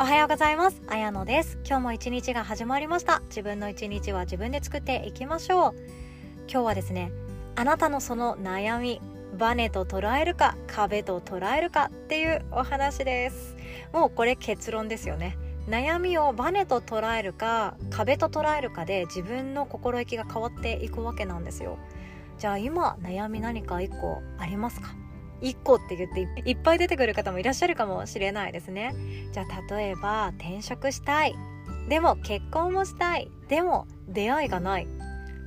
おはようございます。あやのです。今日も一日が始まりました。自分の一日は自分で作っていきましょう。今日はですね、あなたのその悩み、バネと捉えるか、壁と捉えるかっていうお話です。もうこれ結論ですよね。悩みをバネと捉えるか壁と捉えるかで自分の心意気が変わっていくわけなんですよじゃあ今悩み何か1個ありますか？1個って言っていっぱい出てくる方もいらっしゃるかもしれないですね。じゃあ例えば転職したい。でも結婚もしたい。でも出会いがない。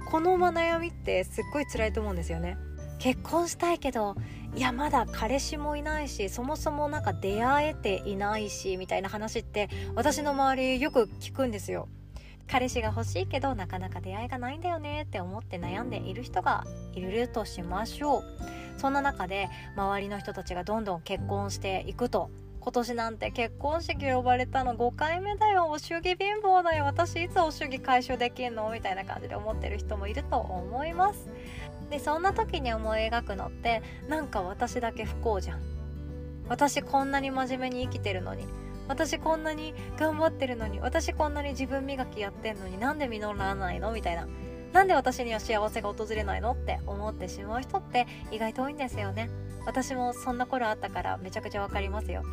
この悩みってすっごい辛いと思うんですよね。結婚したいけどいやまだ彼氏もいないしそもそもなんか出会えていないしみたいな話って私の周りよく聞くんですよ。彼氏が欲しいけどなかなか出会いがないんだよねって思って悩んでいる人がいるとしましょう。そんな中で周りの人たちがどんどん結婚していくと。今年なんて結婚式呼ばれたの5回目だよ。お祝儀貧乏だよ。私いつお祝儀回収できんの？みたいな感じで思ってる人もいると思います。でそんな時に思い描くのってなんか私だけ不幸じゃん。私こんなに真面目に生きてるのに。私こんなに頑張ってるのに。私こんなに自分磨きやってんのに。なんで実らないの？みたいな。なんで私には幸せが訪れないのって思ってしまう人って意外と多いんですよね。私もそんな頃あったからめちゃくちゃわかりますよ。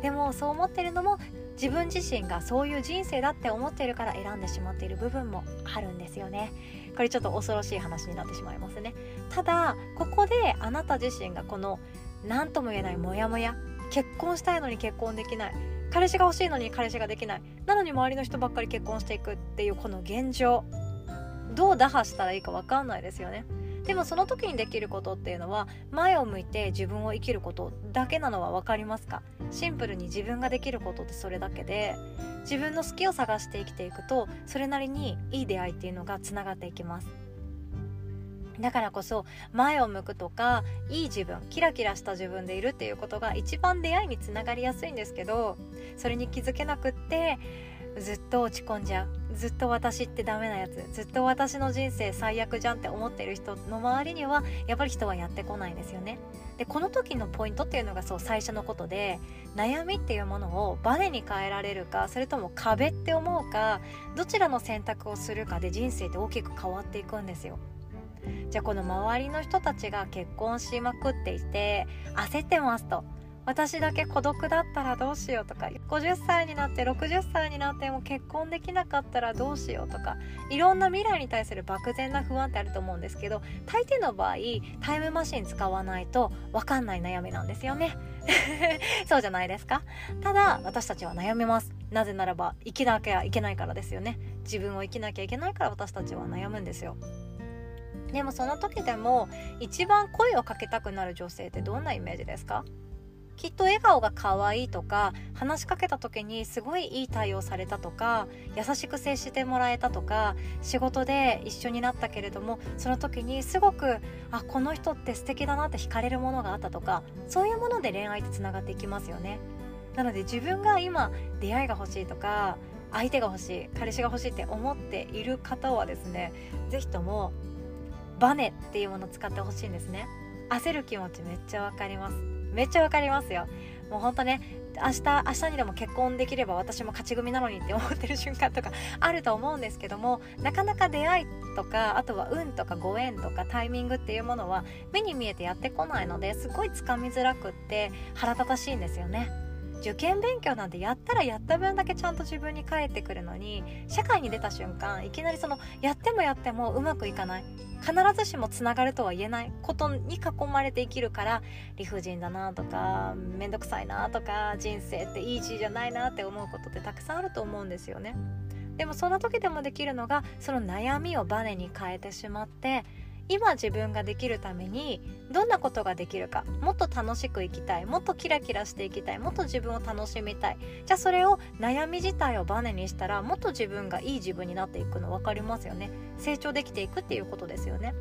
でもそう思ってるのも自分自身がそういう人生だって思っているから選んでしまっている部分もあるんですよね。これちょっと恐ろしい話になってしまいますね。ただここであなた自身がこの何とも言えないモヤモヤ結婚したいのに結婚できない彼氏が欲しいのに彼氏ができないなのに周りの人ばっかり結婚していくっていうこの現状どう打破したらいいか分かんないですよね。でもその時にできることっていうのは前を向いて自分を生きることだけなのは分かりますか？シンプルに自分ができることってそれだけで自分の好きを探して生きていくとそれなりにいい出会いっていうのがつながっていきます。だからこそ前を向くとかいい自分キラキラした自分でいるっていうことが一番出会いにつながりやすいんですけどそれに気づけなくってずっと落ち込んじゃう。ずっと私ってダメなやつ。ずっと私の人生最悪じゃんって思ってる人の周りにはやっぱり人はやってこないんですよね。でこの時のポイントっていうのがそう最初のことで悩みっていうものをバネに変えられるかそれとも壁って思うかどちらの選択をするかで人生って大きく変わっていくんですよ。じゃあこの周りの人たちが結婚しまくっていて焦ってますと。私だけ孤独だったらどうしようとか50歳になって60歳になっても結婚できなかったらどうしようとかいろんな未来に対する漠然な不安ってあると思うんですけど大抵の場合タイムマシン使わないと分かんない悩みなんですよね。そうじゃないですか。ただ私たちは悩みます。なぜならば生きなきゃいけないからですよね。自分を生きなきゃいけないから私たちは悩むんですよ。でもその時でも一番声をかけたくなる女性ってどんなイメージですか？きっと笑顔が可愛いとか話しかけた時にすごいいい対応されたとか優しく接してもらえたとか仕事で一緒になったけれどもその時にすごくあこの人って素敵だなって惹かれるものがあったとかそういうもので恋愛ってつながっていきますよね。なので自分が今出会いが欲しいとか相手が欲しい彼氏が欲しいって思っている方はですね是非ともバネっていうものを使ってほしいんですね。焦る気持ちめっちゃわかります。めっちゃわかりますよ。もうほんとね明日明日にでも結婚できれば私も勝ち組なのにって思ってる瞬間とか あると思うんですけどもなかなか出会いとかあとは運とかご縁とかタイミングっていうものは目に見えてやってこないのですごいつかみづらくって腹立たしいんですよね。受験勉強なんてやったらやった分だけちゃんと自分に返ってくるのに社会に出た瞬間いきなりそのやってもやってもうまくいかない。必ずしもつながるとは言えない。ことに囲まれて生きるから理不尽だなとか面倒くさいなとか人生ってイージーじゃないなって思うことってたくさんあると思うんですよね。でもその時でもできるのがその悩みをバネに変えてしまって今自分ができるためにどんなことができるかもっと楽しく生きたいもっとキラキラしていきたいもっと自分を楽しみたい。じゃあそれを悩み自体をバネにしたらもっと自分がいい自分になっていくの分かりますよね。成長できていくっていうことですよね。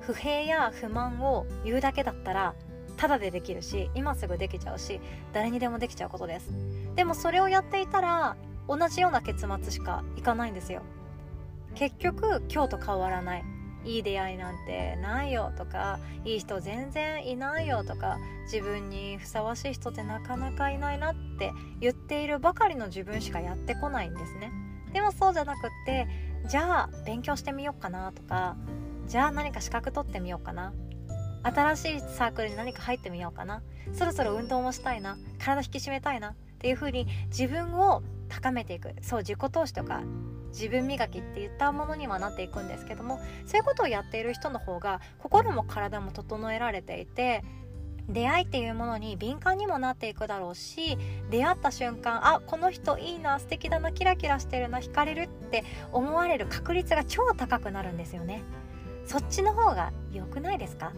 不平や不満を言うだけだったらただでできるし今すぐできちゃうし誰にでもできちゃうことです。でもそれをやっていたら同じような結末しかいかないんですよ。結局今日と変わらない。いい出会いなんてないよとかいい人全然いないよとか自分にふさわしい人ってなかなかいないなって言っているばかりの自分しかやってこないんですね。でもそうじゃなくってじゃあ勉強してみようかなとかじゃあ何か資格取ってみようかな。新しいサークルに何か入ってみようかな。そろそろ運動もしたいな。体引き締めたいな。っていう風に自分を高めていく。そう自己投資とか自分磨きっていったものにはなっていくんですけどもそういうことをやっている人の方が心も体も整えられていて出会いっていうものに敏感にもなっていくだろうし出会った瞬間あこの人いいな素敵だなキラキラしてるな惹かれるって思われる確率が超高くなるんですよね。そっちの方が良くないですか？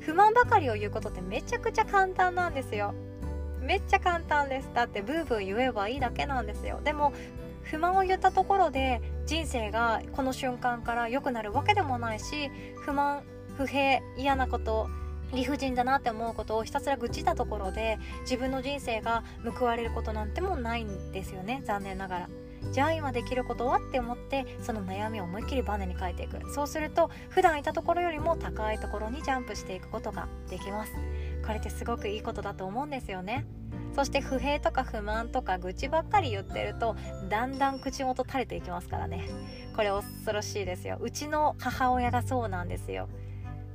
不満ばかりを言うことってめちゃくちゃ簡単なんですよ。めっちゃ簡単です。だってブーブー言えばいいだけなんですよ。でも不満を言ったところで人生がこの瞬間から良くなるわけでもないし不満不平嫌なこと理不尽だなって思うことをひたすら愚痴ったところで自分の人生が報われることなんてもないんですよね。残念ながら。じゃあ今できることはって思ってその悩みを思いっきりバネに書いていく。そうすると普段いたところよりも高いところにジャンプしていくことができます。これってすごくいいことだと思うんですよね。そして不平とか不満とか愚痴ばっかり言ってるとだんだん口元垂れていきますからね。これ恐ろしいですよ。うちの母親がそうなんですよ。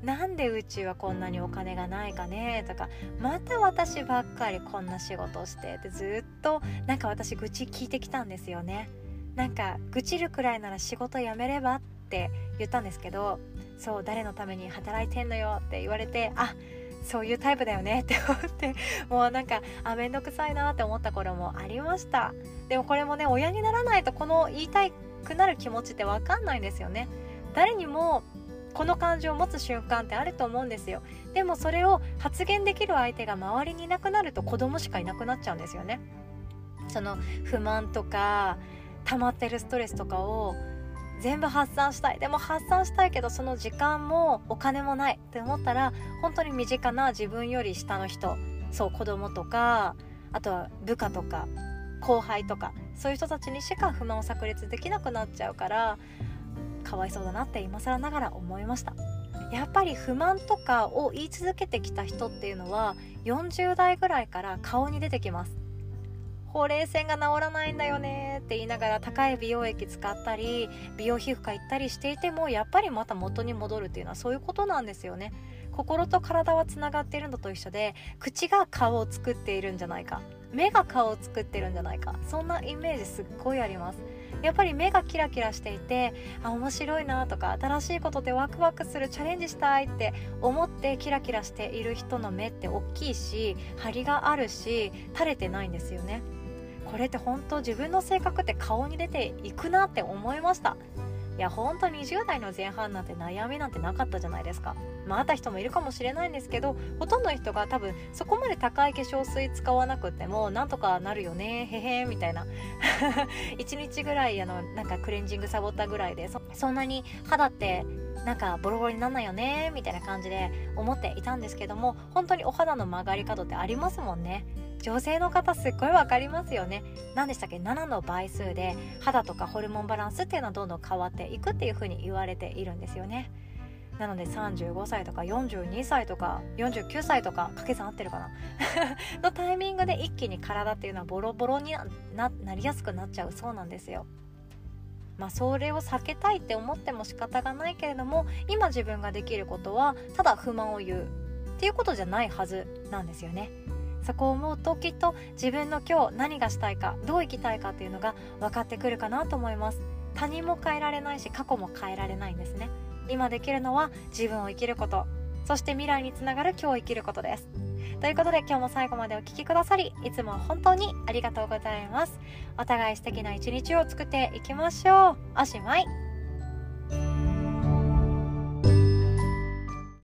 なんでうちはこんなにお金がないかねとか。また私ばっかりこんな仕事して。ってずっとなんか私愚痴聞いてきたんですよね。なんか愚痴るくらいなら仕事辞めればって言ったんですけどそう誰のために働いてんのよって言われてあそういうタイプだよねって思ってもうなんかあめんどくさいなって思った頃もありました。でもこれもね親にならないとこの言いたくなる気持ちって分かんないんですよね。誰にもこの感情を持つ瞬間ってあると思うんですよ。でもそれを発言できる相手が周りにいなくなると子供しかいなくなっちゃうんですよね。その不満とか溜まってるストレスとかを全部発散したい。でも発散したいけどその時間もお金もないって思ったら本当に身近な自分より下の人そう子供とかあとは部下とか後輩とかそういう人たちにしか不満を炸裂できなくなっちゃうからかわいそうだなって今更ながら思いました。やっぱり不満とかを言い続けてきた人っていうのは40代ぐらいから顔に出てきます。ほうれい線が治らないんだよねって言いながら高い美容液使ったり美容皮膚科行ったりしていてもやっぱりまた元に戻るっていうのはそういうことなんですよね心と体はつながっているのと一緒で口が顔を作っているんじゃないか目が顔を作ってるんじゃないかそんなイメージすっごいありますやっぱり目がキラキラしていてあ面白いなとか新しいことでワクワクするチャレンジしたいって思ってキラキラしている人の目って大きいし張りがあるし垂れてないんですよねこれって本当自分の性格って顔に出ていくなって思いました。いや本当20代の前半なんて悩みなんてなかったじゃないですか。まああった人もいるかもしれないんですけどほとんどの人が多分そこまで高い化粧水使わなくてもなんとかなるよねへへみたいな。1日ぐらいあのなんかクレンジングサボったぐらいでそんなに肌ってなんかボロボロになんないよねみたいな感じで思っていたんですけども本当にお肌の曲がり角ってありますもんね。女性の方すっごい分かりますよね。何でしたっけ？7の倍数で肌とかホルモンバランスっていうのはどんどん変わっていくっていう風に言われているんですよね。なので35歳とか42歳とか49歳とか掛け算合ってるかな？のタイミングで一気に体っていうのはボロボロになりやすくなっちゃうそうなんですよ。まあ、それを避けたいって思っても仕方がないけれども今自分ができることはただ不満を言うっていうことじゃないはずなんですよね。そこを思うときっと自分の今日何がしたいかどう生きたいかっていうのが分かってくるかなと思います。他人も変えられないし過去も変えられないんですね。今できるのは自分を生きること。そして未来につながる今日を生きることです。ということで今日も最後までお聴きくださりいつも本当にありがとうございます。お互い素敵な一日を作っていきましょう。おしまい。